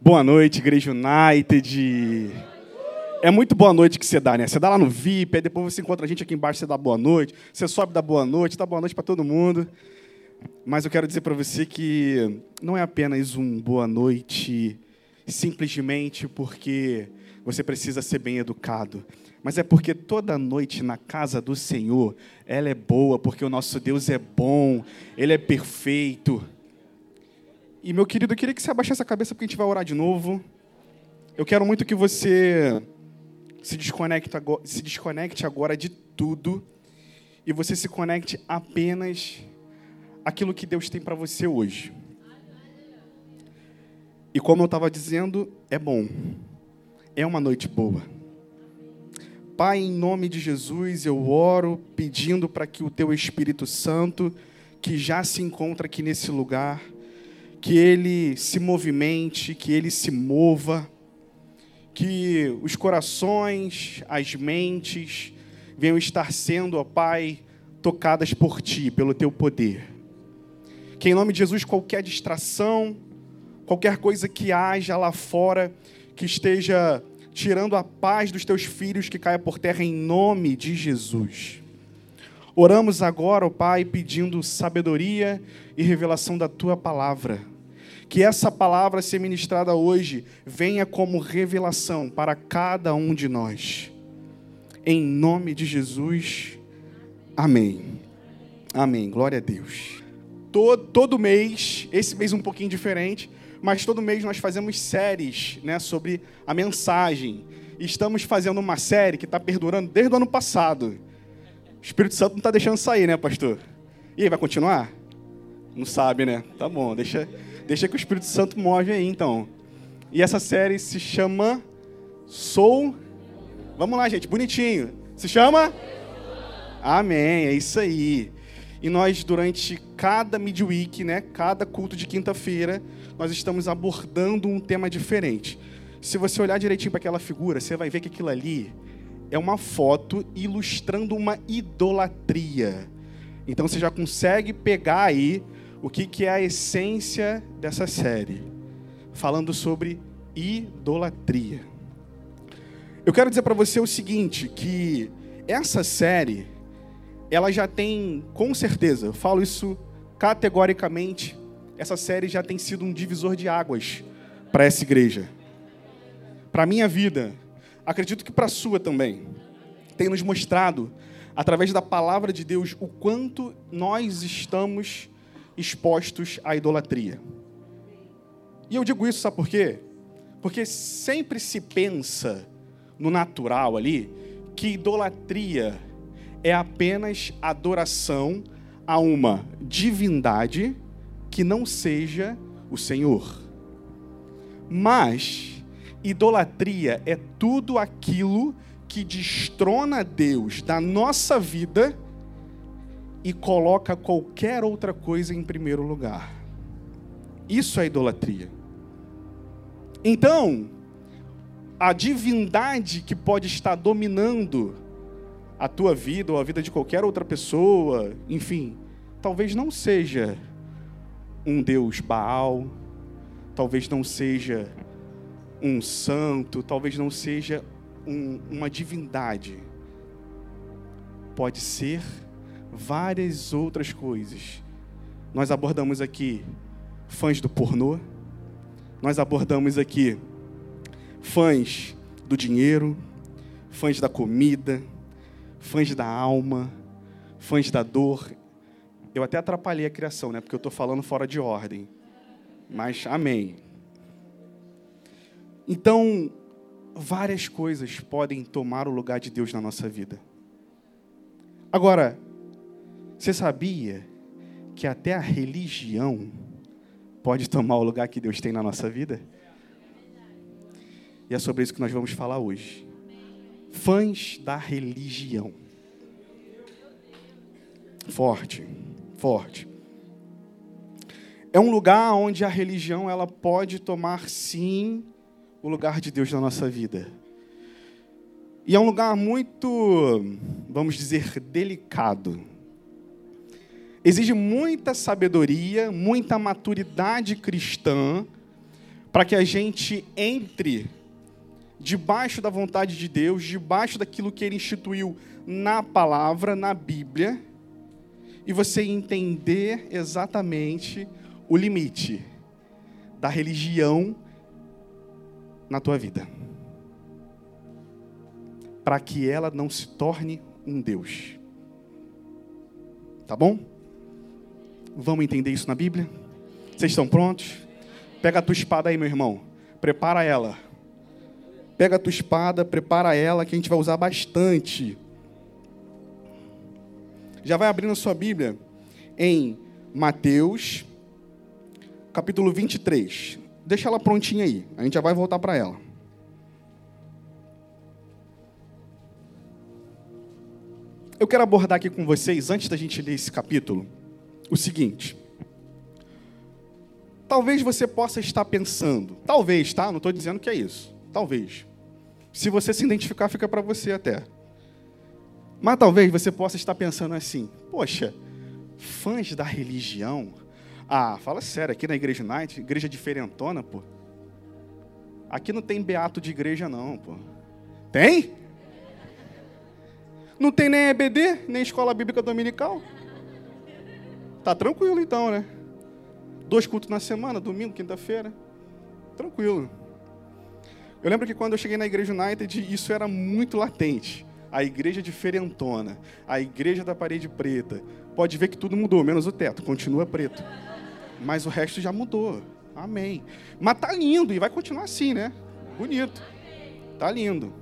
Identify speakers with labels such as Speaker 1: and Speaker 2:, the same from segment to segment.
Speaker 1: Boa noite, Igreja United. É muito boa noite que você dá, né? Você dá lá no VIP, aí depois você encontra a gente aqui embaixo, você dá boa noite, você sobe dá boa noite, dá boa noite para todo mundo. Mas eu quero dizer para você que não é apenas um boa noite simplesmente porque você precisa ser bem educado, mas é porque toda noite na casa do Senhor, ela é boa, porque o nosso Deus é bom, ele é perfeito. E meu querido, eu queria que você abaixasse a cabeça porque a gente vai orar de novo. Eu quero muito que você se desconecte agora, se desconecte agora de tudo e você se conecte apenas aquilo que Deus tem para você hoje. E como eu estava dizendo, é bom. É uma noite boa. Pai, em nome de Jesus, eu oro pedindo para que o teu Espírito Santo, que já se encontra aqui nesse lugar, que ele se movimente, que ele se mova, que os corações, as mentes venham estar sendo, ó Pai, tocadas por Ti, pelo Teu poder. Que em nome de Jesus, qualquer distração, qualquer coisa que haja lá fora, que esteja tirando a paz dos Teus filhos, que caia por terra em nome de Jesus. Oramos agora, ó Pai, pedindo sabedoria e revelação da Tua palavra que essa palavra ser ministrada hoje venha como revelação para cada um de nós. Em nome de Jesus, amém. Amém. Glória a Deus. Todo, todo mês, esse mês um pouquinho diferente, mas todo mês nós fazemos séries né, sobre a mensagem. Estamos fazendo uma série que está perdurando desde o ano passado. O Espírito Santo não está deixando sair, né, pastor? E aí, vai continuar? Não sabe, né? Tá bom, deixa, Deixa que o Espírito Santo move aí, então. E essa série se chama Sou. Vamos lá, gente, bonitinho. Se chama? Amém, é isso aí. E nós, durante cada midweek, né, cada culto de quinta-feira, nós estamos abordando um tema diferente. Se você olhar direitinho para aquela figura, você vai ver que aquilo ali é uma foto ilustrando uma idolatria. Então você já consegue pegar aí o que, que é a essência dessa série, falando sobre idolatria. Eu quero dizer para você o seguinte, que essa série, ela já tem, com certeza, eu falo isso categoricamente, essa série já tem sido um divisor de águas para essa igreja. Para a minha vida, acredito que para a sua também. Tem nos mostrado, através da palavra de Deus, o quanto nós estamos expostos à idolatria. E eu digo isso, sabe por quê? Porque sempre se pensa no natural ali que idolatria é apenas adoração a uma divindade que não seja o Senhor. Mas idolatria é tudo aquilo que destrona Deus da nossa vida e coloca qualquer outra coisa em primeiro lugar. Isso é idolatria. Então, a divindade que pode estar dominando a tua vida ou a vida de qualquer outra pessoa, enfim, talvez não seja um Deus Baal, talvez não seja um santo, talvez não seja um, uma divindade. Pode ser várias outras coisas. Nós abordamos aqui fãs do pornô, nós abordamos aqui fãs do dinheiro, fãs da comida, fãs da alma, fãs da dor. Eu até atrapalhei a criação, né? Porque eu estou falando fora de ordem. Mas amém. Então, várias coisas podem tomar o lugar de Deus na nossa vida. Agora, você sabia que até a religião pode tomar o lugar que Deus tem na nossa vida? E é sobre isso que nós vamos falar hoje. Fãs da religião. Forte, forte. É um lugar onde a religião ela pode tomar sim o lugar de Deus na nossa vida. E é um lugar muito, vamos dizer, delicado exige muita sabedoria, muita maturidade cristã para que a gente entre debaixo da vontade de Deus, debaixo daquilo que Ele instituiu na palavra, na Bíblia, e você entender exatamente o limite da religião na tua vida. Para que ela não se torne um Deus. Tá bom? Vamos entender isso na Bíblia? Vocês estão prontos? Pega a tua espada aí, meu irmão. Prepara ela. Pega a tua espada, prepara ela, que a gente vai usar bastante. Já vai abrindo a sua Bíblia em Mateus, capítulo 23. Deixa ela prontinha aí, a gente já vai voltar para ela. Eu quero abordar aqui com vocês, antes da gente ler esse capítulo, o seguinte. Talvez você possa estar pensando, talvez, tá? Não estou dizendo que é isso. Talvez. Se você se identificar, fica para você até. Mas talvez você possa estar pensando assim: poxa, fãs da religião. Ah, fala sério, aqui na Igreja Night, igreja diferentona, pô. Aqui não tem beato de igreja, não, pô. Tem? Não tem nem EBD, nem escola bíblica dominical? Tá tranquilo então, né? Dois cultos na semana, domingo, quinta-feira. Tranquilo. Eu lembro que quando eu cheguei na Igreja United, isso era muito latente. A igreja diferentona, a igreja da parede preta. Pode ver que tudo mudou, menos o teto, continua preto. Mas o resto já mudou. Amém. Mas tá lindo e vai continuar assim, né? Bonito. Tá lindo.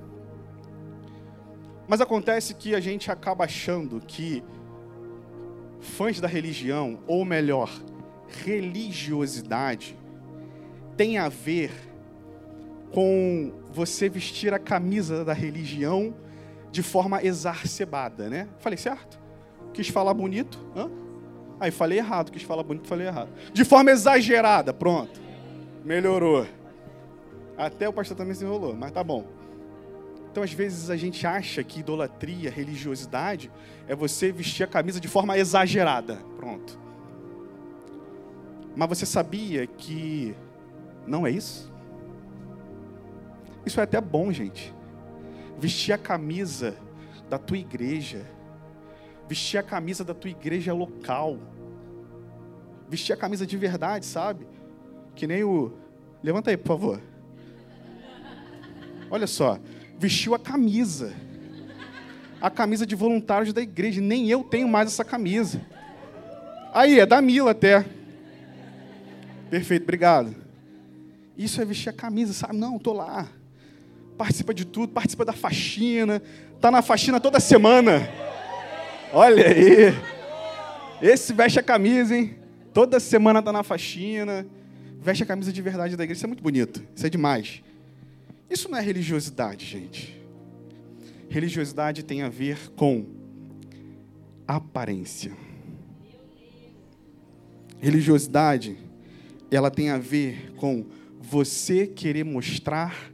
Speaker 1: Mas acontece que a gente acaba achando que fãs da religião, ou melhor, religiosidade, tem a ver com você vestir a camisa da religião de forma exacerbada, né? Falei certo? Quis falar bonito? Hã? Aí falei errado, quis falar bonito, falei errado. De forma exagerada, pronto. Melhorou. Até o pastor também se enrolou, mas tá bom. Então, às vezes, a gente acha que idolatria, religiosidade, é você vestir a camisa de forma exagerada. Pronto. Mas você sabia que não é isso? Isso é até bom, gente. Vestir a camisa da tua igreja. Vestir a camisa da tua igreja local. Vestir a camisa de verdade, sabe? Que nem o. Levanta aí, por favor. Olha só. Vestiu a camisa. A camisa de voluntários da igreja. Nem eu tenho mais essa camisa. Aí, é da Mila até. Perfeito, obrigado. Isso é vestir a camisa, sabe? Não, estou lá participa de tudo, participa da faxina, tá na faxina toda semana. Olha aí. Esse veste a camisa, hein? Toda semana tá na faxina, veste a camisa de verdade da igreja. Isso é muito bonito. Isso é demais. Isso não é religiosidade, gente. Religiosidade tem a ver com aparência. Religiosidade, ela tem a ver com você querer mostrar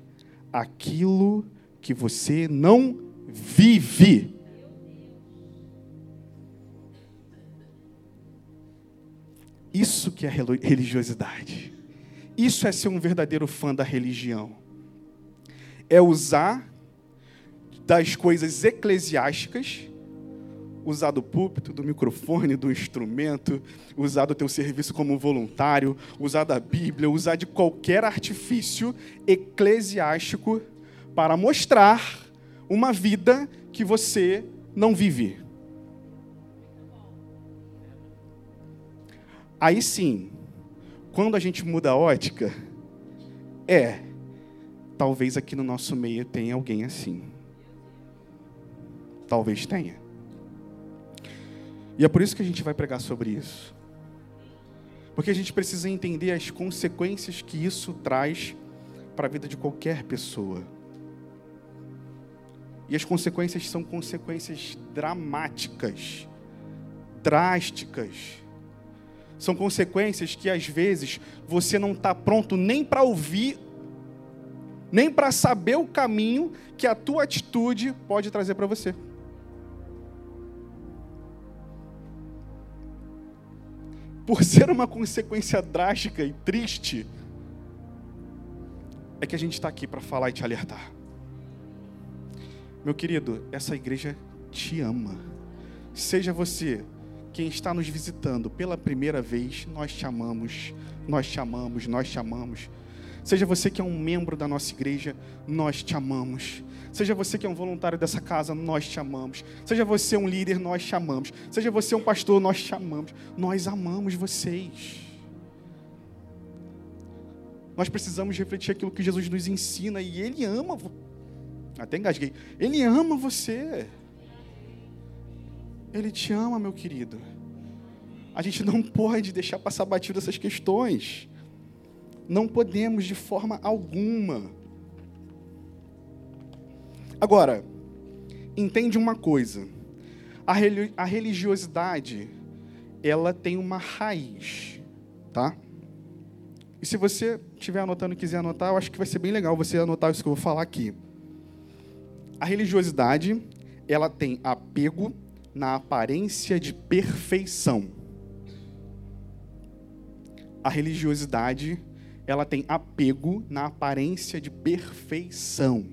Speaker 1: aquilo que você não vive. Isso que é religiosidade. Isso é ser um verdadeiro fã da religião. É usar das coisas eclesiásticas, usar do púlpito, do microfone, do instrumento, usar do teu serviço como voluntário, usar da Bíblia, usar de qualquer artifício eclesiástico para mostrar uma vida que você não vive. Aí sim, quando a gente muda a ótica, é, talvez aqui no nosso meio tenha alguém assim. Talvez tenha. E é por isso que a gente vai pregar sobre isso. Porque a gente precisa entender as consequências que isso traz para a vida de qualquer pessoa. E as consequências são consequências dramáticas, drásticas. São consequências que às vezes você não está pronto nem para ouvir, nem para saber o caminho que a tua atitude pode trazer para você. por ser uma consequência drástica e triste, é que a gente está aqui para falar e te alertar. Meu querido, essa igreja te ama. Seja você quem está nos visitando pela primeira vez, nós te amamos, nós te amamos, nós te amamos. Seja você que é um membro da nossa igreja, nós te amamos. Seja você que é um voluntário dessa casa, nós te amamos. Seja você um líder, nós te amamos. Seja você um pastor, nós te amamos. Nós amamos vocês. Nós precisamos refletir aquilo que Jesus nos ensina e Ele ama. Até engasguei. Ele ama você. Ele te ama, meu querido. A gente não pode deixar passar batido essas questões. Não podemos de forma alguma. Agora, entende uma coisa. A religiosidade, ela tem uma raiz, tá? E se você estiver anotando e quiser anotar, eu acho que vai ser bem legal você anotar isso que eu vou falar aqui. A religiosidade, ela tem apego na aparência de perfeição. A religiosidade, ela tem apego na aparência de perfeição.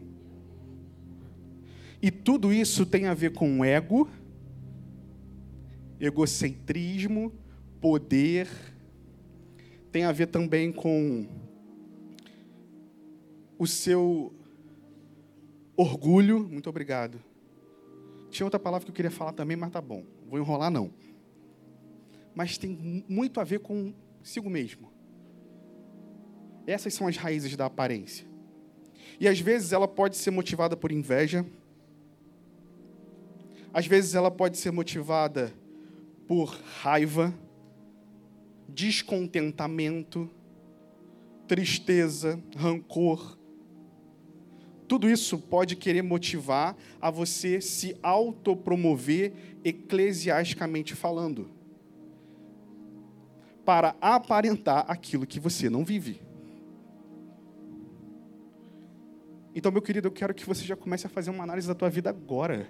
Speaker 1: E tudo isso tem a ver com ego, egocentrismo, poder, tem a ver também com o seu orgulho. Muito obrigado. Tinha outra palavra que eu queria falar também, mas tá bom. Vou enrolar não. Mas tem muito a ver com consigo mesmo. Essas são as raízes da aparência. E às vezes ela pode ser motivada por inveja. Às vezes ela pode ser motivada por raiva descontentamento, tristeza, rancor. Tudo isso pode querer motivar a você se autopromover eclesiasticamente falando, para aparentar aquilo que você não vive. Então, meu querido, eu quero que você já comece a fazer uma análise da tua vida agora.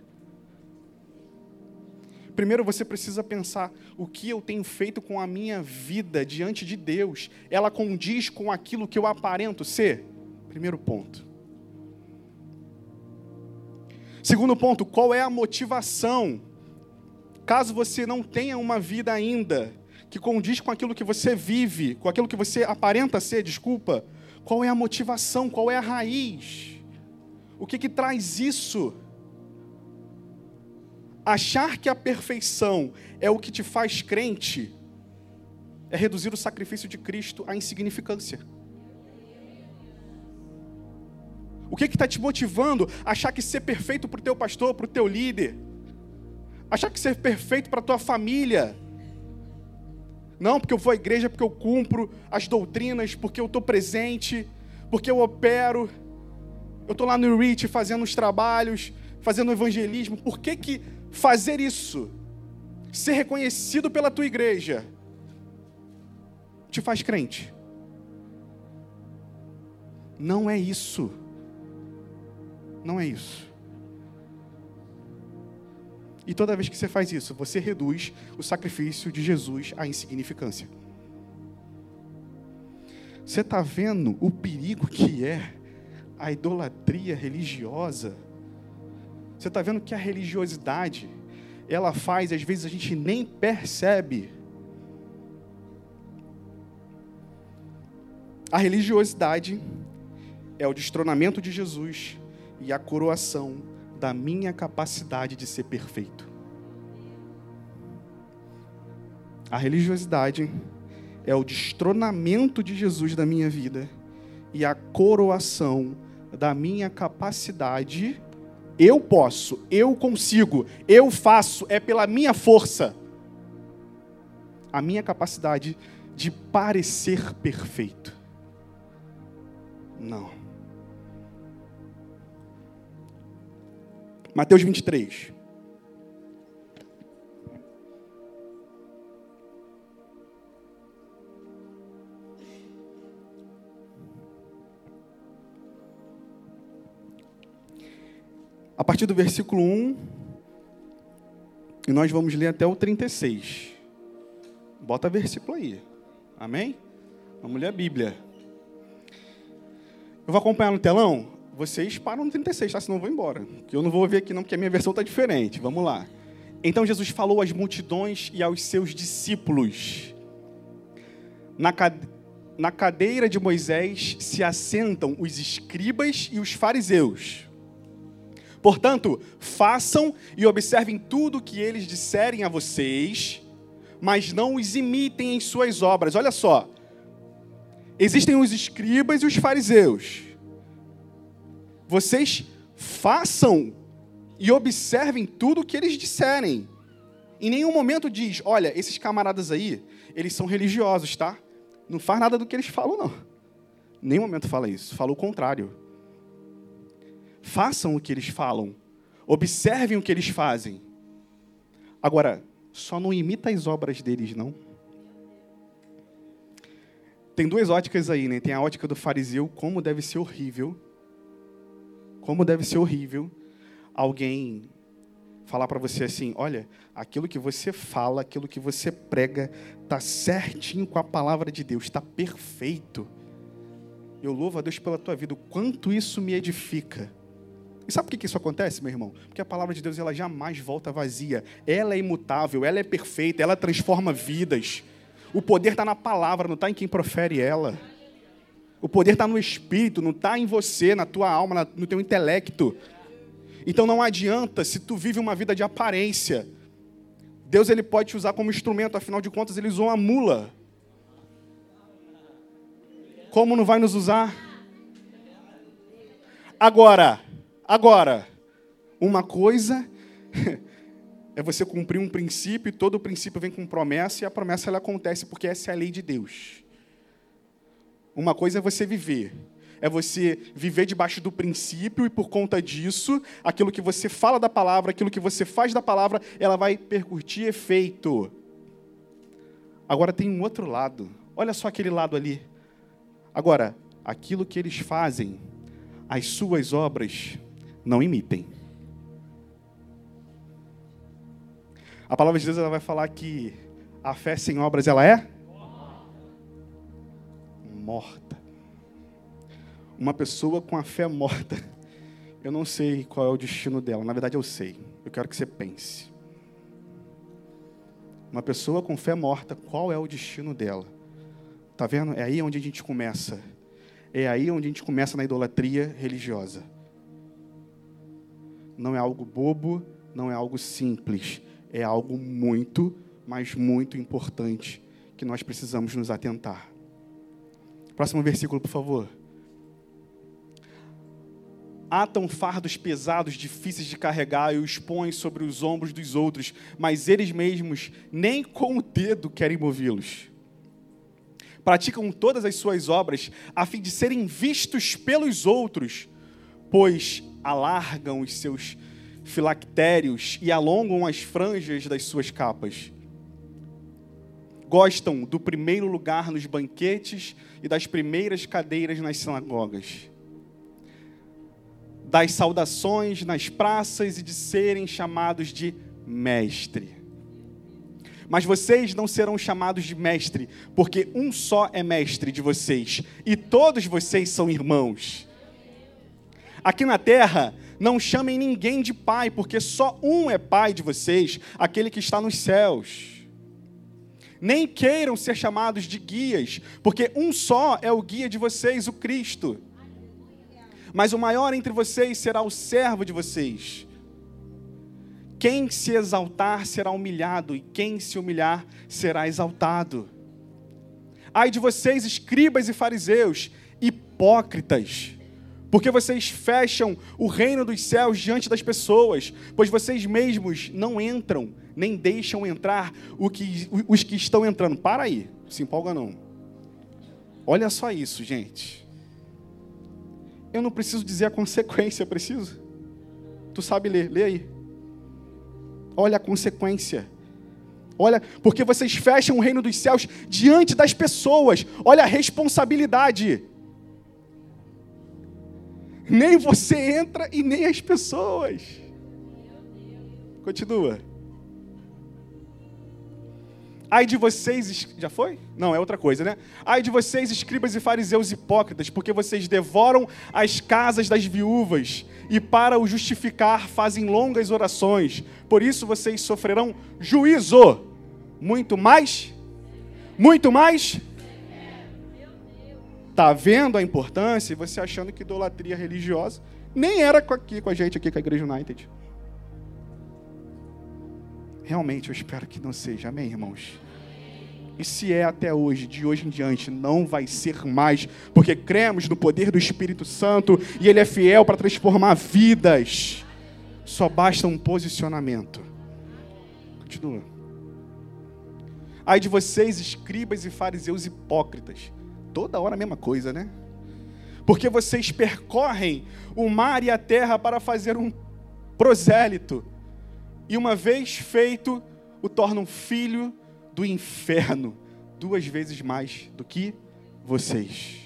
Speaker 1: Primeiro você precisa pensar o que eu tenho feito com a minha vida diante de Deus. Ela condiz com aquilo que eu aparento ser? Primeiro ponto. Segundo ponto, qual é a motivação? Caso você não tenha uma vida ainda que condiz com aquilo que você vive, com aquilo que você aparenta ser, desculpa, qual é a motivação? Qual é a raiz? O que que traz isso? Achar que a perfeição é o que te faz crente é reduzir o sacrifício de Cristo à insignificância. O que está te motivando a achar que ser perfeito para o teu pastor, para o teu líder? Achar que ser perfeito para a tua família? Não, porque eu vou à igreja, porque eu cumpro as doutrinas, porque eu estou presente, porque eu opero, eu estou lá no REACH fazendo os trabalhos, fazendo evangelismo. Por que, que fazer isso, ser reconhecido pela tua igreja, te faz crente. Não é isso. Não é isso. E toda vez que você faz isso, você reduz o sacrifício de Jesus à insignificância. Você está vendo o perigo que é a idolatria religiosa? Você está vendo que a religiosidade, ela faz, às vezes a gente nem percebe. A religiosidade é o destronamento de Jesus e a coroação da minha capacidade de ser perfeito. A religiosidade é o destronamento de Jesus da minha vida e a coroação da minha capacidade eu posso, eu consigo, eu faço, é pela minha força. A minha capacidade de parecer perfeito. Não. Mateus 23. A partir do versículo 1, e nós vamos ler até o 36. Bota versículo aí. Amém? Vamos ler a Bíblia. Eu vou acompanhar no telão? Vocês param no 36, tá? Senão eu vou embora. Que eu não vou ver aqui não, porque a minha versão está diferente. Vamos lá. Então Jesus falou às multidões e aos seus discípulos. Na, cade... Na cadeira de Moisés se assentam os escribas e os fariseus. Portanto, façam e observem tudo o que eles disserem a vocês, mas não os imitem em suas obras. Olha só. Existem os escribas e os fariseus. Vocês façam e observem tudo o que eles disserem. Em nenhum momento diz, olha, esses camaradas aí, eles são religiosos, tá? Não faz nada do que eles falam, não. Em nenhum momento fala isso. Fala o contrário. Façam o que eles falam. Observem o que eles fazem. Agora, só não imita as obras deles, não. Tem duas óticas aí, né? Tem a ótica do fariseu, como deve ser horrível. Como deve ser horrível alguém falar para você assim: olha, aquilo que você fala, aquilo que você prega, está certinho com a palavra de Deus, está perfeito. Eu louvo a Deus pela tua vida, o quanto isso me edifica. E sabe por que isso acontece, meu irmão? Porque a palavra de Deus ela jamais volta vazia. Ela é imutável, ela é perfeita, ela transforma vidas. O poder está na palavra, não está em quem profere ela. O poder está no Espírito, não está em você, na tua alma, no teu intelecto. Então não adianta se tu vive uma vida de aparência. Deus ele pode te usar como instrumento, afinal de contas ele usou uma mula. Como não vai nos usar? Agora, agora, uma coisa é você cumprir um princípio, e todo princípio vem com promessa, e a promessa ela acontece porque essa é a lei de Deus. Uma coisa é você viver, é você viver debaixo do princípio e por conta disso, aquilo que você fala da palavra, aquilo que você faz da palavra, ela vai percutir efeito. Agora tem um outro lado. Olha só aquele lado ali. Agora, aquilo que eles fazem, as suas obras não imitem. A palavra de Deus ela vai falar que a fé sem obras ela é morta. Uma pessoa com a fé morta, eu não sei qual é o destino dela. Na verdade, eu sei. Eu quero que você pense. Uma pessoa com fé morta, qual é o destino dela? Tá vendo? É aí onde a gente começa. É aí onde a gente começa na idolatria religiosa. Não é algo bobo, não é algo simples, é algo muito, mas muito importante que nós precisamos nos atentar. Próximo versículo, por favor atam fardos pesados, difíceis de carregar e os põem sobre os ombros dos outros, mas eles mesmos nem com o dedo querem movi-los. Praticam todas as suas obras a fim de serem vistos pelos outros, pois alargam os seus filactérios e alongam as franjas das suas capas. Gostam do primeiro lugar nos banquetes e das primeiras cadeiras nas sinagogas das saudações nas praças e de serem chamados de mestre. Mas vocês não serão chamados de mestre, porque um só é mestre de vocês, e todos vocês são irmãos. Aqui na terra, não chamem ninguém de pai, porque só um é pai de vocês, aquele que está nos céus. Nem queiram ser chamados de guias, porque um só é o guia de vocês, o Cristo mas o maior entre vocês será o servo de vocês. Quem se exaltar será humilhado, e quem se humilhar será exaltado. Ai de vocês, escribas e fariseus, hipócritas, porque vocês fecham o reino dos céus diante das pessoas, pois vocês mesmos não entram, nem deixam entrar os que estão entrando. Para aí, se empolga não. Olha só isso, gente. Eu não preciso dizer a consequência, preciso? Tu sabe ler, lê aí. Olha a consequência. Olha, porque vocês fecham o reino dos céus diante das pessoas. Olha a responsabilidade. Nem você entra e nem as pessoas. Ai de vocês, já foi? Não, é outra coisa, né? Ai de vocês, escribas e fariseus hipócritas, porque vocês devoram as casas das viúvas e para o justificar fazem longas orações. Por isso vocês sofrerão juízo. Muito mais? Muito mais? Tá vendo a importância? E você achando que idolatria religiosa nem era aqui com a gente, aqui com a Igreja United. Realmente eu espero que não seja, amém, irmãos? E se é até hoje, de hoje em diante, não vai ser mais, porque cremos no poder do Espírito Santo e Ele é fiel para transformar vidas. Só basta um posicionamento. Continua. Ai de vocês, escribas e fariseus hipócritas. Toda hora a mesma coisa, né? Porque vocês percorrem o mar e a terra para fazer um prosélito. E uma vez feito, o tornam filho do inferno duas vezes mais do que vocês.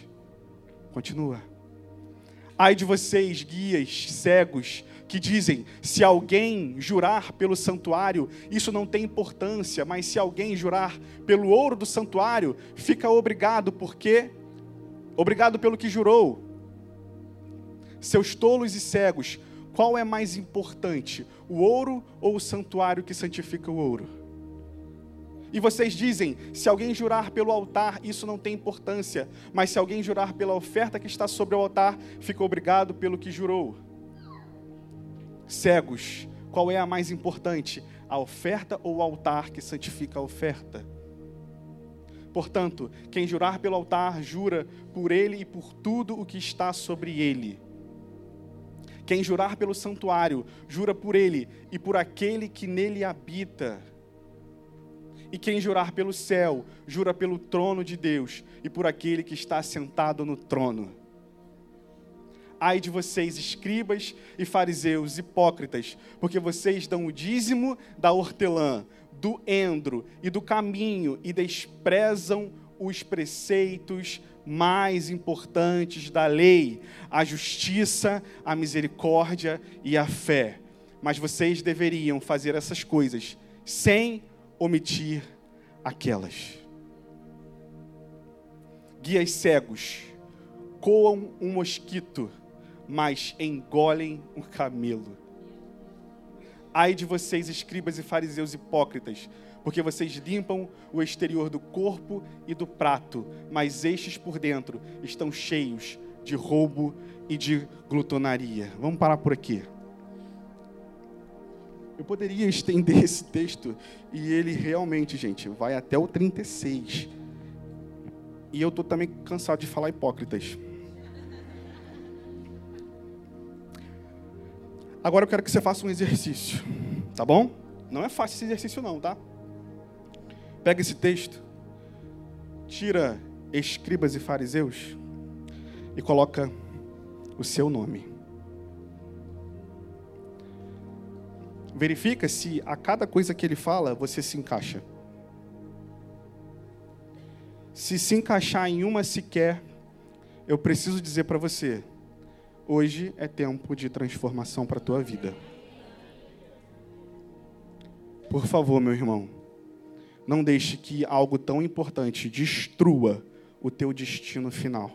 Speaker 1: Continua. Ai de vocês, guias cegos, que dizem: se alguém jurar pelo santuário, isso não tem importância, mas se alguém jurar pelo ouro do santuário, fica obrigado, porque obrigado pelo que jurou. Seus tolos e cegos, qual é mais importante, o ouro ou o santuário que santifica o ouro? E vocês dizem: se alguém jurar pelo altar, isso não tem importância, mas se alguém jurar pela oferta que está sobre o altar, fica obrigado pelo que jurou. Cegos, qual é a mais importante, a oferta ou o altar que santifica a oferta? Portanto, quem jurar pelo altar, jura por ele e por tudo o que está sobre ele. Quem jurar pelo santuário, jura por ele e por aquele que nele habita. E quem jurar pelo céu, jura pelo trono de Deus e por aquele que está sentado no trono. Ai de vocês, escribas e fariseus, hipócritas, porque vocês dão o dízimo da hortelã, do endro e do caminho e desprezam os preceitos mais importantes da lei, a justiça, a misericórdia e a fé. Mas vocês deveriam fazer essas coisas sem omitir aquelas. Guias cegos coam um mosquito, mas engolem um camelo. Ai de vocês, escribas e fariseus hipócritas, porque vocês limpam o exterior do corpo e do prato, mas estes por dentro estão cheios de roubo e de glutonaria. Vamos parar por aqui. Eu poderia estender esse texto e ele realmente, gente, vai até o 36. E eu estou também cansado de falar hipócritas. Agora eu quero que você faça um exercício, tá bom? Não é fácil esse exercício não, tá? Pega esse texto, tira escribas e fariseus e coloca o seu nome. verifica se a cada coisa que ele fala você se encaixa. Se se encaixar em uma sequer, eu preciso dizer para você: hoje é tempo de transformação para a tua vida. Por favor, meu irmão, não deixe que algo tão importante destrua o teu destino final.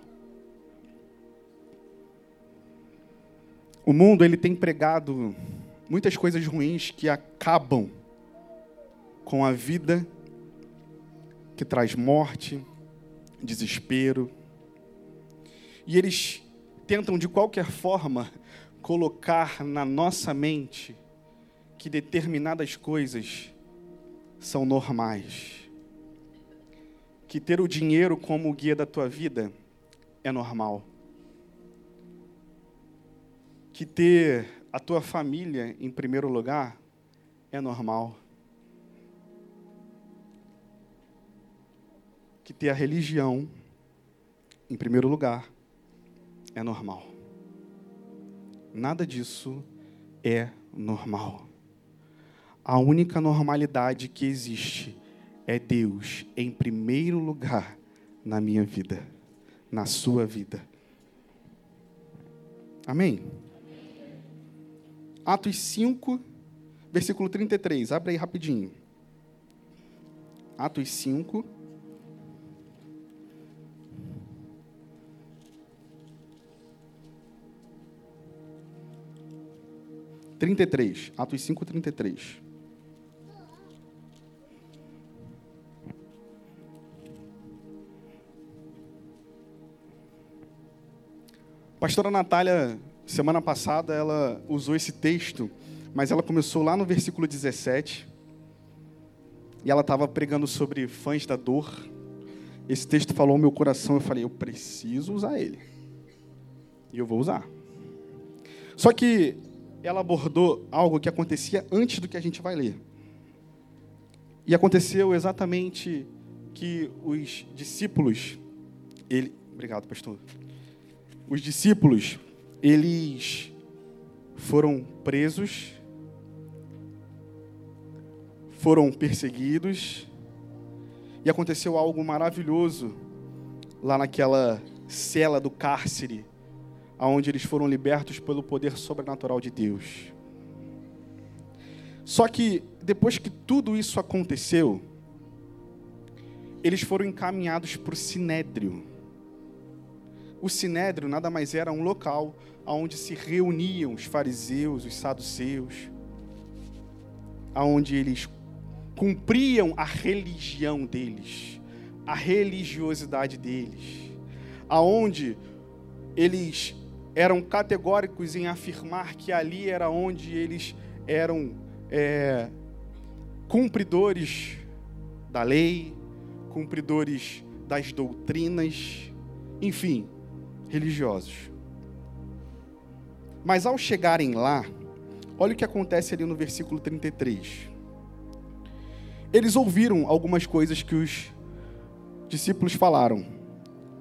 Speaker 1: O mundo ele tem pregado muitas coisas ruins que acabam com a vida, que traz morte, desespero. E eles tentam de qualquer forma colocar na nossa mente que determinadas coisas são normais. Que ter o dinheiro como guia da tua vida é normal. Que ter a tua família em primeiro lugar é normal. Que ter a religião em primeiro lugar é normal. Nada disso é normal. A única normalidade que existe é Deus em primeiro lugar na minha vida, na sua vida. Amém? Atos 5, versículo 33. Abre aí rapidinho. Atos 5. Trinta e três, Atos cinco, trinta e três. Pastora Natália, semana passada, ela usou esse texto, mas ela começou lá no versículo 17. E ela estava pregando sobre fãs da dor. Esse texto falou ao meu coração, eu falei, eu preciso usar ele. E eu vou usar. Só que ela abordou algo que acontecia antes do que a gente vai ler. E aconteceu exatamente que os discípulos, ele, obrigado, pastor os discípulos, eles foram presos, foram perseguidos, e aconteceu algo maravilhoso lá naquela cela do cárcere, aonde eles foram libertos pelo poder sobrenatural de Deus. Só que depois que tudo isso aconteceu, eles foram encaminhados para o sinédrio o sinédrio nada mais era um local onde se reuniam os fariseus, os saduceus, aonde eles cumpriam a religião deles, a religiosidade deles, aonde eles eram categóricos em afirmar que ali era onde eles eram é, cumpridores da lei, cumpridores das doutrinas, enfim, religiosos. Mas ao chegarem lá, olha o que acontece ali no versículo 33. Eles ouviram algumas coisas que os discípulos falaram.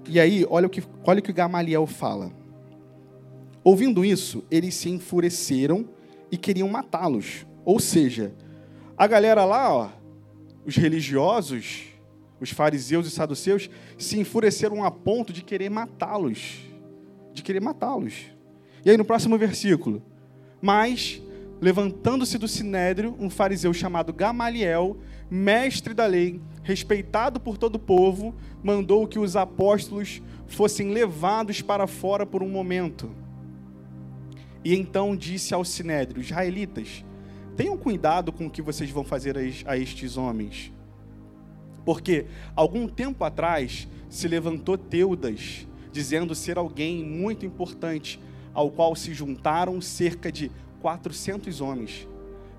Speaker 1: E aí, olha o que, olha o que Gamaliel fala. Ouvindo isso, eles se enfureceram e queriam matá-los. Ou seja, a galera lá, ó, os religiosos, os fariseus e saduceus se enfureceram a ponto de querer matá-los. De querer matá-los. E aí no próximo versículo. Mas, levantando-se do sinédrio, um fariseu chamado Gamaliel, mestre da lei, respeitado por todo o povo, mandou que os apóstolos fossem levados para fora por um momento. E então disse ao sinédrio: Israelitas, tenham cuidado com o que vocês vão fazer a estes homens porque algum tempo atrás se levantou Teudas, dizendo ser alguém muito importante, ao qual se juntaram cerca de 400 homens.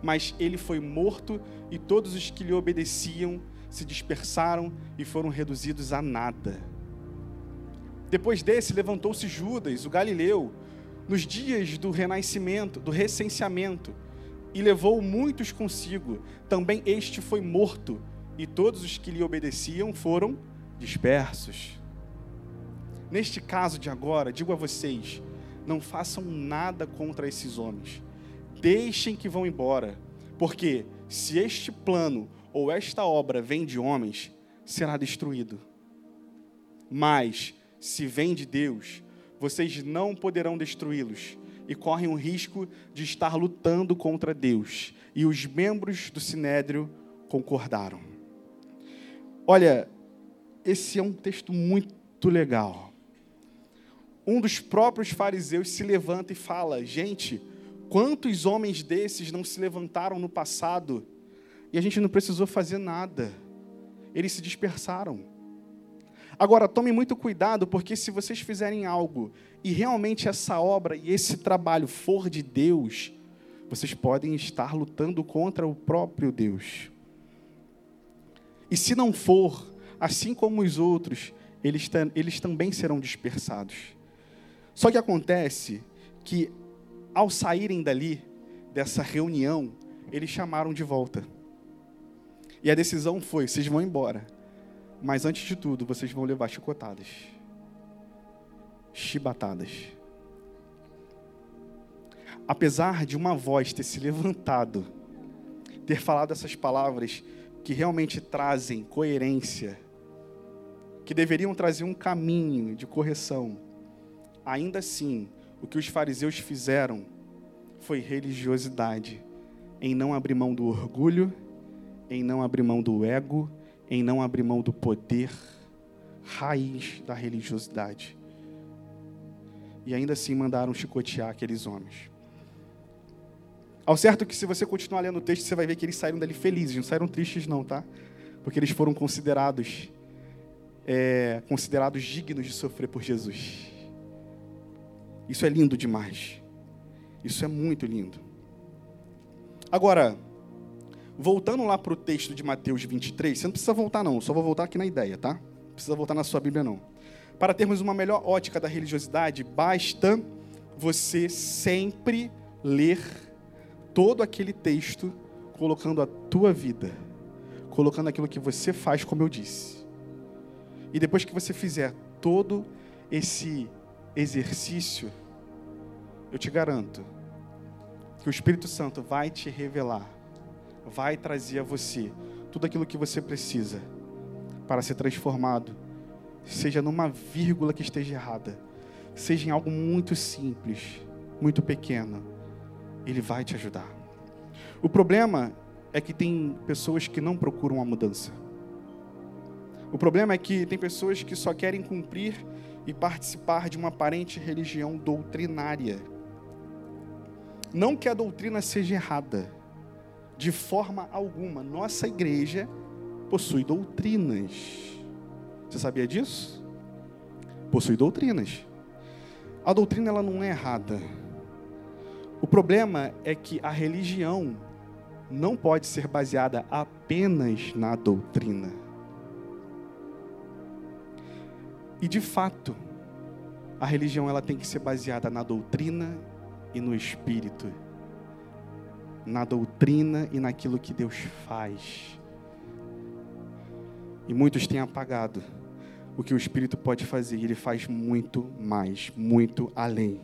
Speaker 1: Mas ele foi morto e todos os que lhe obedeciam se dispersaram e foram reduzidos a nada. Depois desse levantou-se Judas, o galileu, nos dias do renascimento, do recenseamento, e levou muitos consigo. Também este foi morto e todos os que lhe obedeciam foram dispersos. Neste caso de agora, digo a vocês: não façam nada contra esses homens, deixem que vão embora, porque se este plano ou esta obra vem de homens, será destruído. Mas, se vem de Deus, vocês não poderão destruí-los e correm o risco de estar lutando contra Deus. E os membros do sinédrio concordaram. Olha, esse é um texto muito legal. Um dos próprios fariseus se levanta e fala: Gente, quantos homens desses não se levantaram no passado e a gente não precisou fazer nada? Eles se dispersaram. Agora, tomem muito cuidado, porque se vocês fizerem algo e realmente essa obra e esse trabalho for de Deus, vocês podem estar lutando contra o próprio Deus. E se não for, assim como os outros, eles, eles também serão dispersados. Só que acontece que, ao saírem dali, dessa reunião, eles chamaram de volta. E a decisão foi: vocês vão embora. Mas antes de tudo, vocês vão levar chicotadas. Chibatadas. Apesar de uma voz ter se levantado, ter falado essas palavras, que realmente trazem coerência, que deveriam trazer um caminho de correção, ainda assim, o que os fariseus fizeram foi religiosidade, em não abrir mão do orgulho, em não abrir mão do ego em não abrir mão do poder raiz da religiosidade. E ainda assim mandaram chicotear aqueles homens. Ao certo que se você continuar lendo o texto, você vai ver que eles saíram dali felizes, não saíram tristes não, tá? Porque eles foram considerados é, considerados dignos de sofrer por Jesus. Isso é lindo demais. Isso é muito lindo. Agora, voltando lá para o texto de Mateus 23, você não precisa voltar não, só vou voltar aqui na ideia, tá? Não precisa voltar na sua Bíblia não. Para termos uma melhor ótica da religiosidade, basta você sempre ler todo aquele texto colocando a tua vida, colocando aquilo que você faz, como eu disse. E depois que você fizer todo esse exercício, eu te garanto que o Espírito Santo vai te revelar, vai trazer a você tudo aquilo que você precisa para ser transformado, seja numa vírgula que esteja errada, seja em algo muito simples, muito pequeno ele vai te ajudar. O problema é que tem pessoas que não procuram a mudança. O problema é que tem pessoas que só querem cumprir e participar de uma aparente religião doutrinária. Não que a doutrina seja errada, de forma alguma. Nossa igreja possui doutrinas. Você sabia disso? Possui doutrinas. A doutrina ela não é errada. O problema é que a religião não pode ser baseada apenas na doutrina. E de fato, a religião ela tem que ser baseada na doutrina e no espírito. Na doutrina e naquilo que Deus faz. E muitos têm apagado o que o espírito pode fazer, e ele faz muito mais, muito além.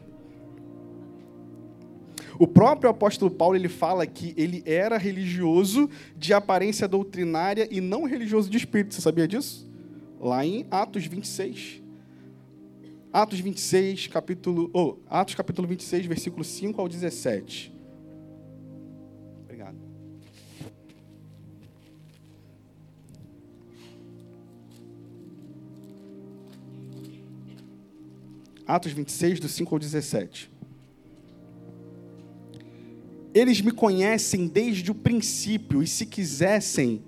Speaker 1: O próprio apóstolo Paulo ele fala que ele era religioso de aparência doutrinária e não religioso de espírito. Você sabia disso? Lá em Atos 26. Atos 26, capítulo, oh, Atos capítulo 26, versículo 5 ao 17. Atos 26, do 5 ao 17. Eles me conhecem desde o princípio, e se quisessem,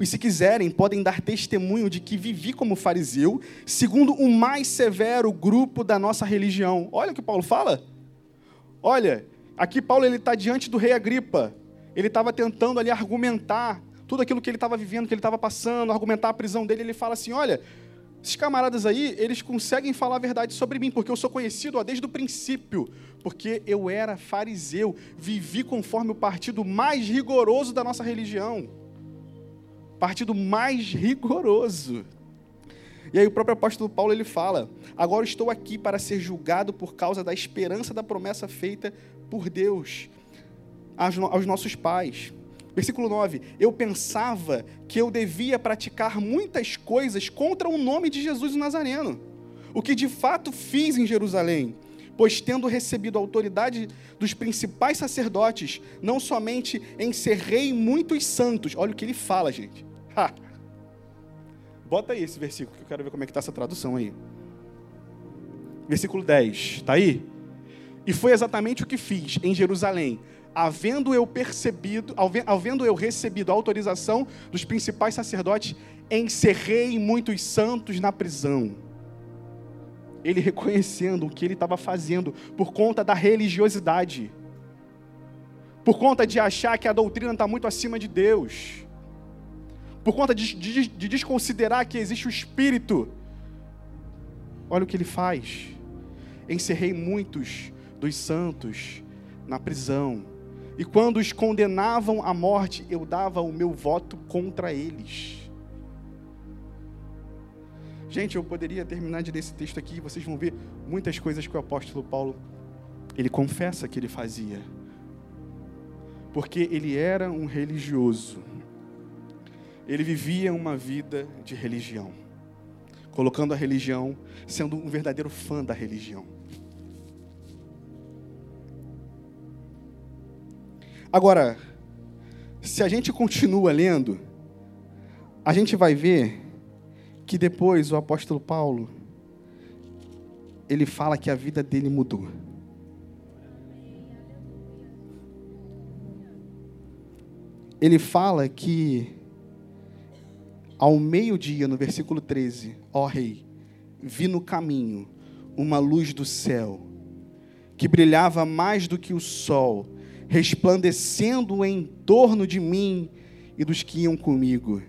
Speaker 1: e se quiserem, podem dar testemunho de que vivi como fariseu, segundo o mais severo grupo da nossa religião. Olha o que Paulo fala. Olha, aqui Paulo ele está diante do rei Agripa. Ele estava tentando ali argumentar tudo aquilo que ele estava vivendo, que ele estava passando, argumentar a prisão dele. Ele fala assim: olha, esses camaradas aí, eles conseguem falar a verdade sobre mim, porque eu sou conhecido ó, desde o princípio, porque eu era fariseu, vivi conforme o partido mais rigoroso da nossa religião. Partido mais rigoroso. E aí o próprio apóstolo Paulo ele fala: "Agora estou aqui para ser julgado por causa da esperança da promessa feita por Deus aos nossos pais." Versículo 9: Eu pensava que eu devia praticar muitas coisas contra o nome de Jesus o Nazareno, o que de fato fiz em Jerusalém, pois tendo recebido a autoridade dos principais sacerdotes, não somente encerrei muitos santos, olha o que ele fala, gente. Ha. Bota aí esse versículo, que eu quero ver como é que está essa tradução aí. Versículo 10, está aí? E foi exatamente o que fiz em Jerusalém havendo eu percebido, havendo eu recebido a autorização dos principais sacerdotes, encerrei muitos santos na prisão. Ele reconhecendo o que ele estava fazendo por conta da religiosidade, por conta de achar que a doutrina está muito acima de Deus, por conta de, de, de desconsiderar que existe o Espírito. Olha o que ele faz. Encerrei muitos dos santos na prisão e quando os condenavam à morte, eu dava o meu voto contra eles. Gente, eu poderia terminar de ler esse texto aqui, vocês vão ver muitas coisas que o apóstolo Paulo ele confessa que ele fazia. Porque ele era um religioso. Ele vivia uma vida de religião, colocando a religião, sendo um verdadeiro fã da religião. Agora, se a gente continua lendo, a gente vai ver que depois o apóstolo Paulo ele fala que a vida dele mudou. Ele fala que ao meio-dia, no versículo 13, ó rei, vi no caminho uma luz do céu, que brilhava mais do que o sol, resplandecendo em torno de mim e dos que iam comigo.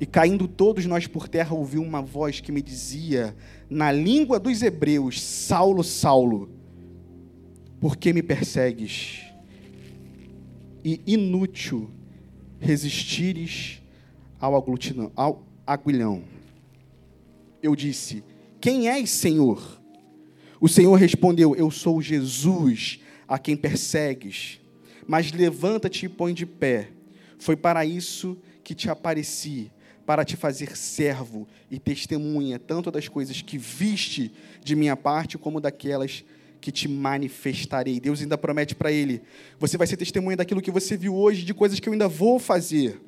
Speaker 1: E caindo todos nós por terra, ouvi uma voz que me dizia, na língua dos hebreus: Saulo, Saulo, por que me persegues? E inútil resistires ao, ao aguilhão. Eu disse: Quem és, Senhor? O Senhor respondeu: Eu sou Jesus, a quem persegues. Mas levanta-te e põe de pé. Foi para isso que te apareci, para te fazer servo e testemunha tanto das coisas que viste de minha parte, como daquelas que te manifestarei. Deus ainda promete para ele: você vai ser testemunha daquilo que você viu hoje, de coisas que eu ainda vou fazer.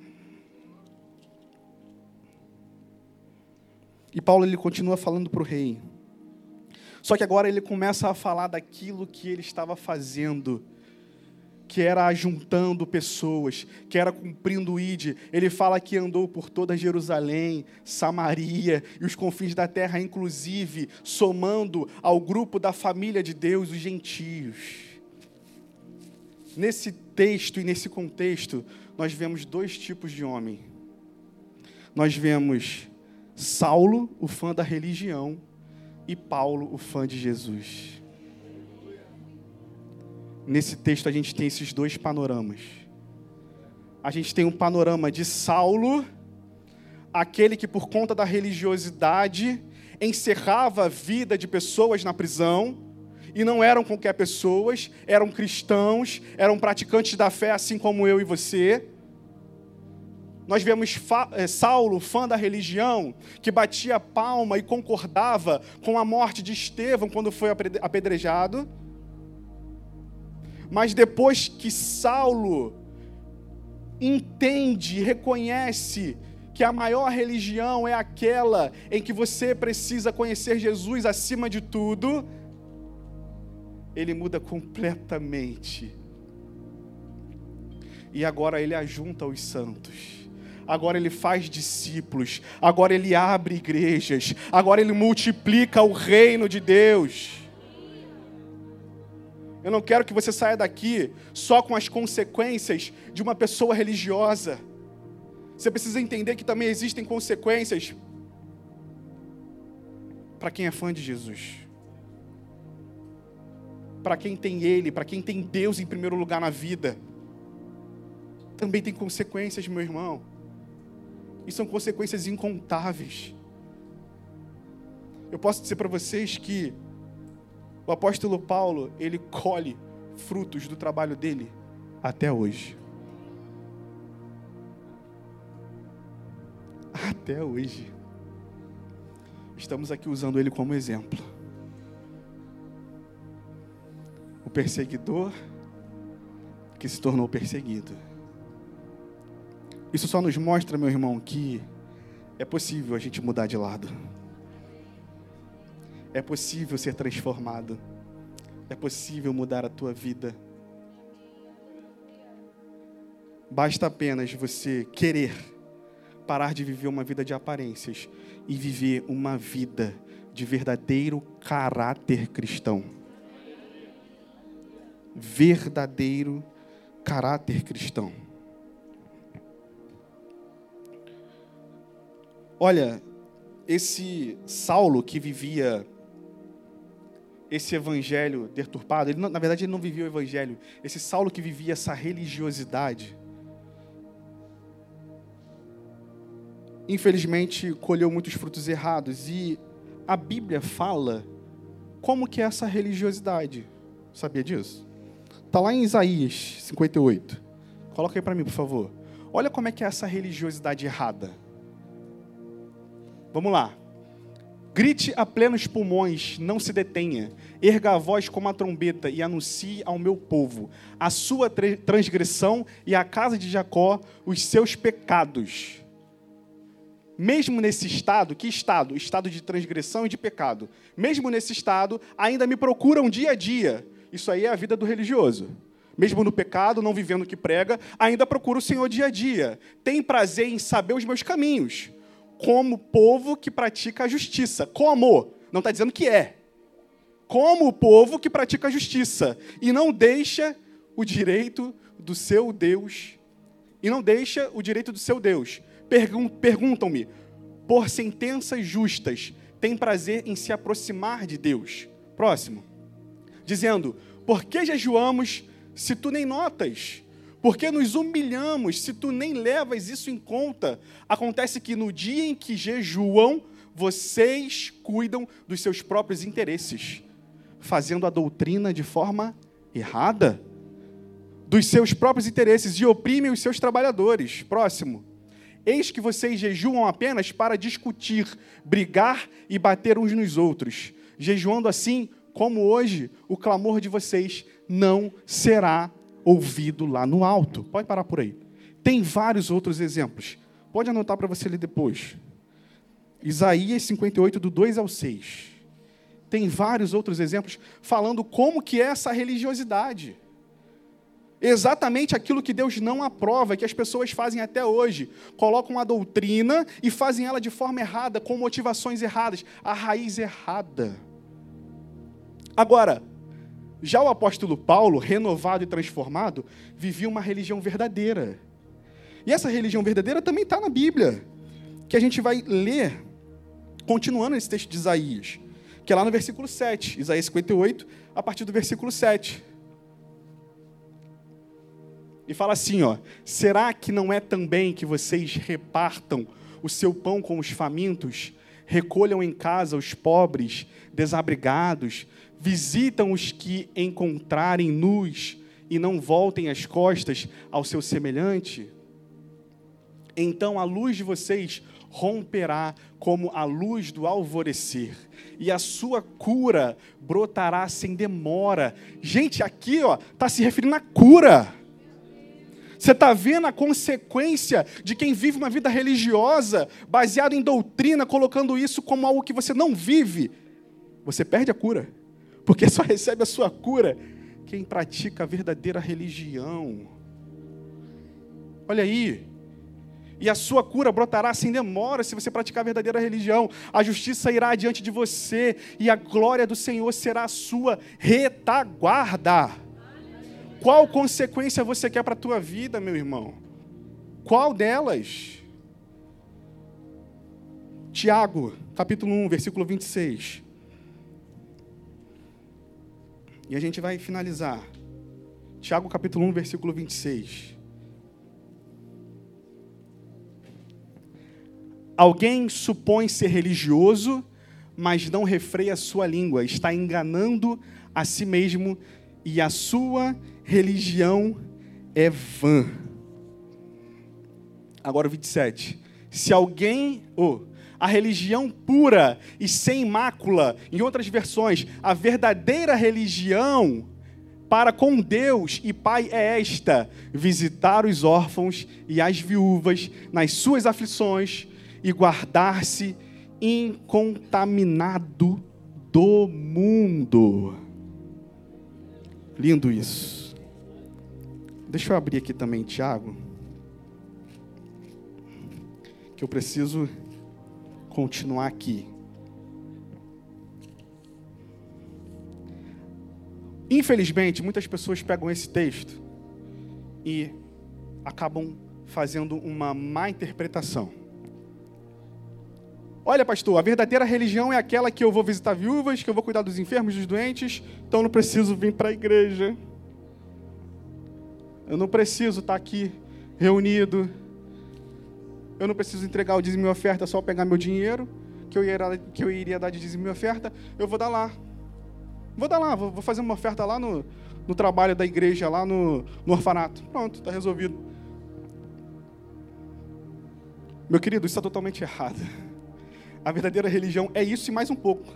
Speaker 1: E Paulo ele continua falando para o rei. Só que agora ele começa a falar daquilo que ele estava fazendo, que era ajuntando pessoas, que era cumprindo o ID. Ele fala que andou por toda Jerusalém, Samaria e os confins da terra, inclusive somando ao grupo da família de Deus, os gentios. Nesse texto e nesse contexto, nós vemos dois tipos de homem. Nós vemos Saulo, o fã da religião, e Paulo, o fã de Jesus. Nesse texto a gente tem esses dois panoramas. A gente tem um panorama de Saulo, aquele que por conta da religiosidade encerrava a vida de pessoas na prisão, e não eram qualquer pessoas, eram cristãos, eram praticantes da fé assim como eu e você nós vemos eh, Saulo, fã da religião, que batia palma e concordava com a morte de Estevão quando foi apedrejado. Mas depois que Saulo entende, reconhece que a maior religião é aquela em que você precisa conhecer Jesus acima de tudo, ele muda completamente. E agora ele ajunta os santos agora ele faz discípulos, agora ele abre igrejas, agora ele multiplica o reino de Deus. Eu não quero que você saia daqui só com as consequências de uma pessoa religiosa. Você precisa entender que também existem consequências para quem é fã de Jesus. Para quem tem Ele, para quem tem Deus em primeiro lugar na vida. Também tem consequências, meu irmão. E são consequências incontáveis. Eu posso dizer para vocês que o apóstolo Paulo, ele colhe frutos do trabalho dele até hoje. Até hoje. Estamos aqui usando ele como exemplo. O perseguidor que se tornou perseguido. Isso só nos mostra, meu irmão, que é possível a gente mudar de lado. É possível ser transformado. É possível mudar a tua vida. Basta apenas você querer parar de viver uma vida de aparências e viver uma vida de verdadeiro caráter cristão. Verdadeiro caráter cristão. Olha, esse Saulo que vivia esse evangelho deturpado, ele, na verdade ele não vivia o evangelho, esse Saulo que vivia essa religiosidade, infelizmente colheu muitos frutos errados e a Bíblia fala como que é essa religiosidade. Sabia disso? Está lá em Isaías 58. Coloca aí para mim, por favor. Olha como é que é essa religiosidade errada. Vamos lá. Grite a plenos pulmões, não se detenha. Erga a voz como a trombeta e anuncie ao meu povo a sua transgressão e à casa de Jacó os seus pecados. mesmo nesse estado, que estado? Estado de transgressão e de pecado. Mesmo nesse estado, ainda me procuram dia a dia. Isso aí é a vida do religioso. Mesmo no pecado, não vivendo o que prega, ainda procura o Senhor dia a dia. Tem prazer em saber os meus caminhos. Como povo que pratica a justiça. Como? Não está dizendo que é. Como o povo que pratica a justiça. E não deixa o direito do seu Deus. E não deixa o direito do seu Deus. Perguntam-me, por sentenças justas, tem prazer em se aproximar de Deus. Próximo. Dizendo, por que jejuamos se tu nem notas? Por que nos humilhamos se tu nem levas isso em conta? Acontece que no dia em que jejuam, vocês cuidam dos seus próprios interesses, fazendo a doutrina de forma errada, dos seus próprios interesses e oprimem os seus trabalhadores. Próximo. Eis que vocês jejuam apenas para discutir, brigar e bater uns nos outros. Jejuando assim, como hoje, o clamor de vocês não será ouvido lá no alto. Pode parar por aí. Tem vários outros exemplos. Pode anotar para você ler depois. Isaías 58, do 2 ao 6. Tem vários outros exemplos falando como que é essa religiosidade exatamente aquilo que Deus não aprova, que as pessoas fazem até hoje. Colocam a doutrina e fazem ela de forma errada, com motivações erradas, a raiz errada. Agora, já o apóstolo Paulo, renovado e transformado, vivia uma religião verdadeira. E essa religião verdadeira também está na Bíblia, que a gente vai ler, continuando esse texto de Isaías, que é lá no versículo 7, Isaías 58, a partir do versículo 7 e fala assim, ó: Será que não é também que vocês repartam o seu pão com os famintos, recolham em casa os pobres, desabrigados, visitam os que encontrarem nus e não voltem as costas ao seu semelhante? Então a luz de vocês romperá como a luz do alvorecer, e a sua cura brotará sem demora. Gente, aqui ó, está se referindo à cura. Você está vendo a consequência de quem vive uma vida religiosa, baseada em doutrina, colocando isso como algo que você não vive. Você perde a cura, porque só recebe a sua cura quem pratica a verdadeira religião. Olha aí. E a sua cura brotará sem demora se você praticar a verdadeira religião. A justiça irá adiante de você e a glória do Senhor será a sua retaguarda. Qual consequência você quer para a tua vida, meu irmão? Qual delas? Tiago, capítulo 1, versículo 26. E a gente vai finalizar. Tiago, capítulo 1, versículo 26. Alguém supõe ser religioso, mas não refreia sua língua, está enganando a si mesmo e a sua religião é vã. Agora o 27. Se alguém, oh, a religião pura e sem mácula, em outras versões, a verdadeira religião para com Deus e Pai é esta: visitar os órfãos e as viúvas nas suas aflições e guardar-se incontaminado do mundo. Lindo isso. Deixa eu abrir aqui também Tiago. Que eu preciso continuar aqui. Infelizmente, muitas pessoas pegam esse texto e acabam fazendo uma má interpretação. Olha, pastor, a verdadeira religião é aquela que eu vou visitar viúvas, que eu vou cuidar dos enfermos, dos doentes, então não preciso vir para a igreja. Eu não preciso estar aqui reunido. Eu não preciso entregar o dízimo e oferta só pegar meu dinheiro, que eu, iria, que eu iria dar de dízimo e oferta. Eu vou dar lá. Vou dar lá, vou, vou fazer uma oferta lá no, no trabalho da igreja, lá no, no orfanato. Pronto, está resolvido. Meu querido, isso está totalmente errado. A verdadeira religião é isso e mais um pouco.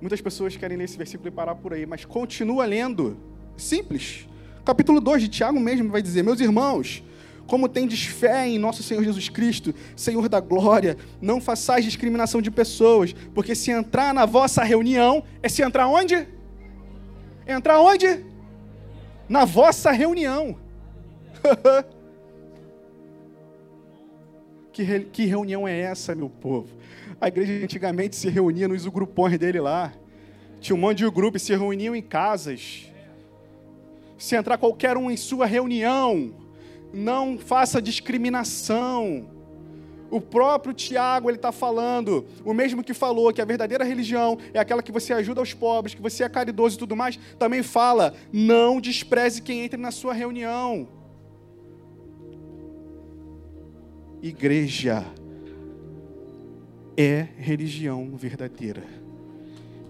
Speaker 1: Muitas pessoas querem ler esse versículo e parar por aí, mas continua lendo. Simples capítulo 2 de Tiago mesmo vai dizer: Meus irmãos, como tendes fé em nosso Senhor Jesus Cristo, Senhor da glória, não façais discriminação de pessoas, porque se entrar na vossa reunião, é se entrar onde? Entrar onde? Na vossa reunião. que, re, que reunião é essa, meu povo? A igreja antigamente se reunia nos grupões dele lá. Tinha um monte de grupo e se reuniam em casas. Se entrar qualquer um em sua reunião, não faça discriminação. O próprio Tiago ele está falando, o mesmo que falou que a verdadeira religião é aquela que você ajuda os pobres, que você é caridoso e tudo mais, também fala: não despreze quem entra na sua reunião. Igreja é religião verdadeira.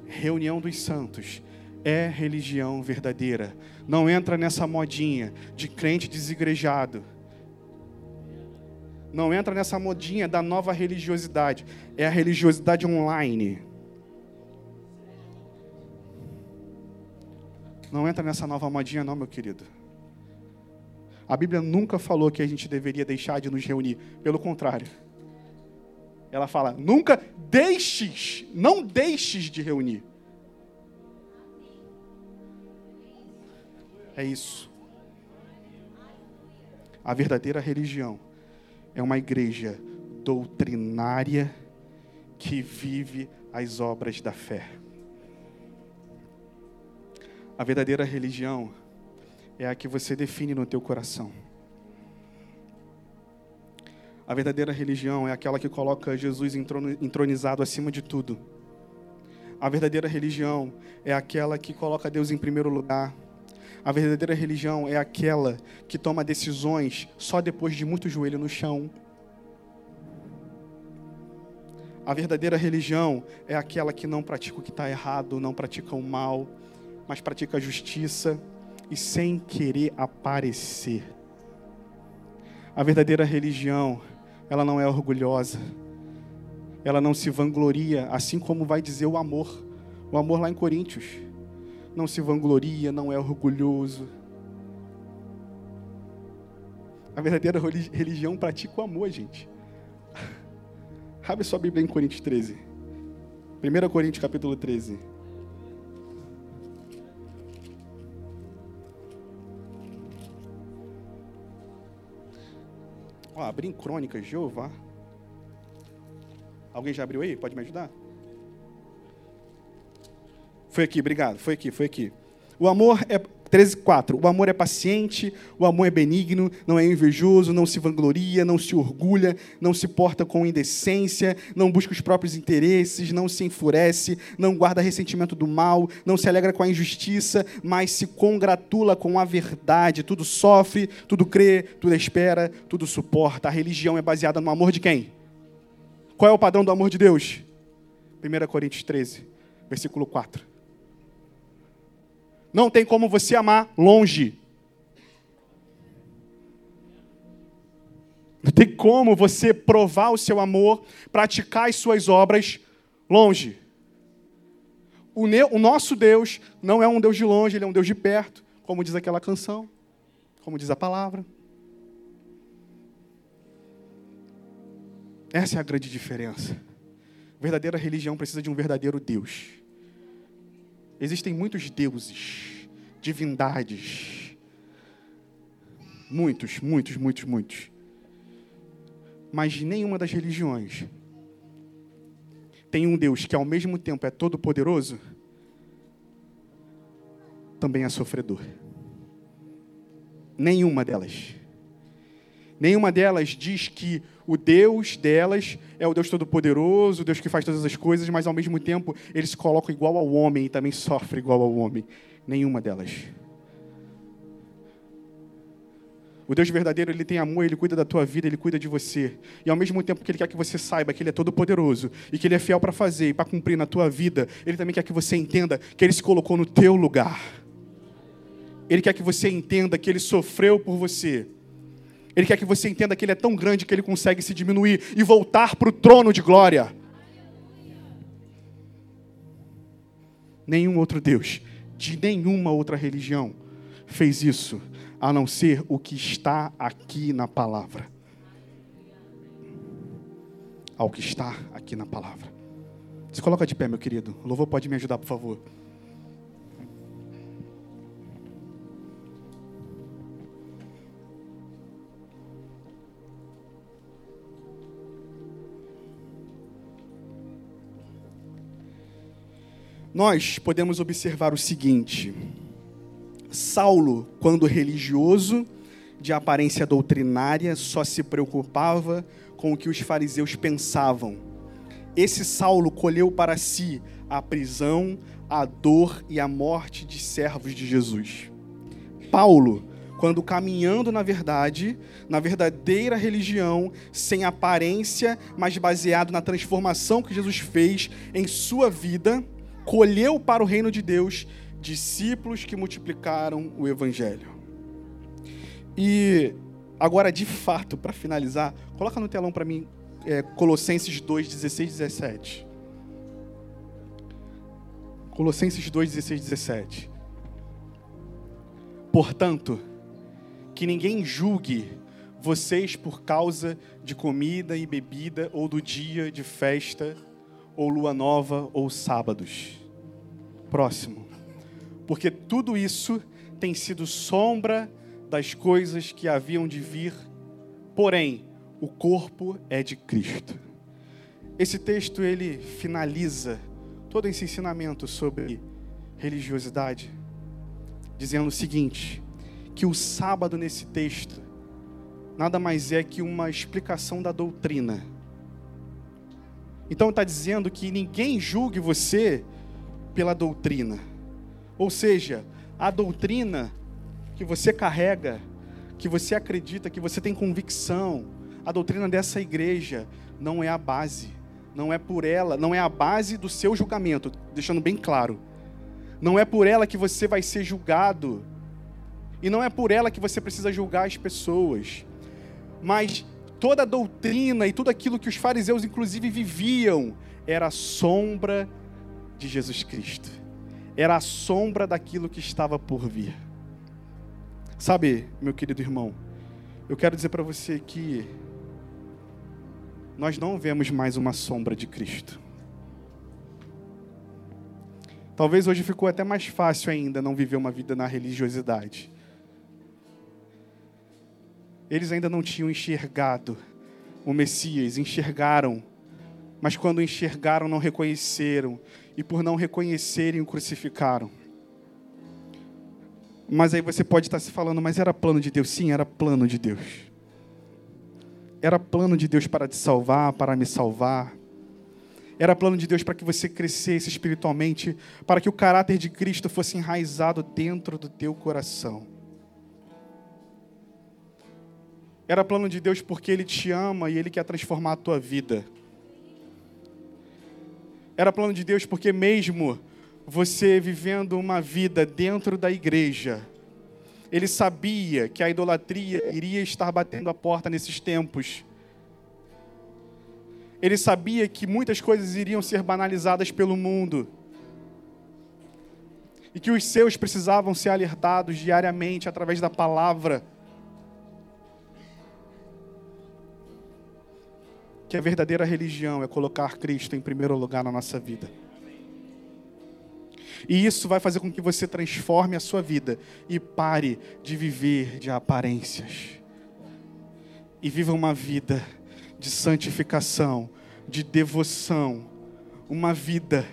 Speaker 1: Reunião dos santos é religião verdadeira. Não entra nessa modinha de crente desigrejado. Não entra nessa modinha da nova religiosidade. É a religiosidade online. Não entra nessa nova modinha, não, meu querido. A Bíblia nunca falou que a gente deveria deixar de nos reunir. Pelo contrário. Ela fala: nunca deixes, não deixes de reunir. É isso. A verdadeira religião é uma igreja doutrinária que vive as obras da fé. A verdadeira religião é a que você define no teu coração. A verdadeira religião é aquela que coloca Jesus entronizado acima de tudo. A verdadeira religião é aquela que coloca Deus em primeiro lugar a verdadeira religião é aquela que toma decisões só depois de muito joelho no chão. A verdadeira religião é aquela que não pratica o que está errado, não pratica o mal, mas pratica a justiça e sem querer aparecer. A verdadeira religião, ela não é orgulhosa, ela não se vangloria, assim como vai dizer o amor. O amor lá em Coríntios não se vangloria, não é orgulhoso. A verdadeira religião pratica o amor, gente. Abre sua Bíblia em Coríntios 13. 1 Coríntios capítulo 13. Ó, abri em Crônicas, Jeová. Alguém já abriu aí? Pode me ajudar? Foi aqui, obrigado. Foi aqui, foi aqui. O amor é 13:4. O amor é paciente, o amor é benigno, não é invejoso, não se vangloria, não se orgulha, não se porta com indecência, não busca os próprios interesses, não se enfurece, não guarda ressentimento do mal, não se alegra com a injustiça, mas se congratula com a verdade. Tudo sofre, tudo crê, tudo espera, tudo suporta. A religião é baseada no amor de quem? Qual é o padrão do amor de Deus? 1 Coríntios 13, versículo 4. Não tem como você amar longe. Não tem como você provar o seu amor, praticar as suas obras longe. O, o nosso Deus não é um Deus de longe, ele é um Deus de perto, como diz aquela canção, como diz a palavra. Essa é a grande diferença. Verdadeira religião precisa de um verdadeiro Deus. Existem muitos deuses, divindades. Muitos, muitos, muitos, muitos. Mas nenhuma das religiões tem um Deus que ao mesmo tempo é todo poderoso, também é sofredor. Nenhuma delas. Nenhuma delas diz que o Deus delas é o Deus Todo-Poderoso, o Deus que faz todas as coisas, mas ao mesmo tempo ele se coloca igual ao homem e também sofre igual ao homem. Nenhuma delas. O Deus verdadeiro, ele tem amor, ele cuida da tua vida, ele cuida de você. E ao mesmo tempo que ele quer que você saiba que ele é todo poderoso e que ele é fiel para fazer e para cumprir na tua vida, ele também quer que você entenda que ele se colocou no teu lugar. Ele quer que você entenda que ele sofreu por você ele quer que você entenda que Ele é tão grande que Ele consegue se diminuir e voltar para o trono de glória. Nenhum outro Deus, de nenhuma outra religião, fez isso. a não ser o que está aqui na palavra. Ao que está aqui na palavra. Se coloca de pé, meu querido. O louvor pode me ajudar, por favor. Nós podemos observar o seguinte: Saulo, quando religioso, de aparência doutrinária, só se preocupava com o que os fariseus pensavam. Esse Saulo colheu para si a prisão, a dor e a morte de servos de Jesus. Paulo, quando caminhando na verdade, na verdadeira religião, sem aparência, mas baseado na transformação que Jesus fez em sua vida, colheu para o reino de Deus discípulos que multiplicaram o evangelho. E agora, de fato, para finalizar, coloca no telão para mim é, Colossenses 2, 16, 17. Colossenses 2, 16, 17. Portanto, que ninguém julgue vocês por causa de comida e bebida, ou do dia de festa, ou lua nova, ou sábados. Próximo. Porque tudo isso tem sido sombra das coisas que haviam de vir, porém, o corpo é de Cristo. Esse texto ele finaliza todo esse ensinamento sobre religiosidade, dizendo o seguinte: que o sábado nesse texto nada mais é que uma explicação da doutrina então está dizendo que ninguém julgue você pela doutrina. Ou seja, a doutrina que você carrega, que você acredita, que você tem convicção, a doutrina dessa igreja não é a base, não é por ela, não é a base do seu julgamento, deixando bem claro. Não é por ela que você vai ser julgado. E não é por ela que você precisa julgar as pessoas. Mas toda a doutrina e tudo aquilo que os fariseus, inclusive, viviam, era a sombra de Jesus Cristo. Era a sombra daquilo que estava por vir. Sabe, meu querido irmão, eu quero dizer para você que nós não vemos mais uma sombra de Cristo. Talvez hoje ficou até mais fácil ainda não viver uma vida na religiosidade eles ainda não tinham enxergado o Messias, enxergaram, mas quando enxergaram, não reconheceram, e por não reconhecerem, o crucificaram. Mas aí você pode estar se falando, mas era plano de Deus? Sim, era plano de Deus. Era plano de Deus para te salvar, para me salvar. Era plano de Deus para que você crescesse espiritualmente, para que o caráter de Cristo fosse enraizado dentro do teu coração. Era plano de Deus porque Ele te ama e Ele quer transformar a tua vida. Era plano de Deus porque, mesmo você vivendo uma vida dentro da igreja, Ele sabia que a idolatria iria estar batendo a porta nesses tempos. Ele sabia que muitas coisas iriam ser banalizadas pelo mundo. E que os seus precisavam ser alertados diariamente através da palavra que a verdadeira religião é colocar Cristo em primeiro lugar na nossa vida. E isso vai fazer com que você transforme a sua vida e pare de viver de aparências. E viva uma vida de santificação, de devoção, uma vida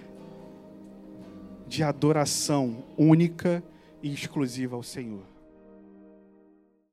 Speaker 1: de adoração única e exclusiva ao Senhor.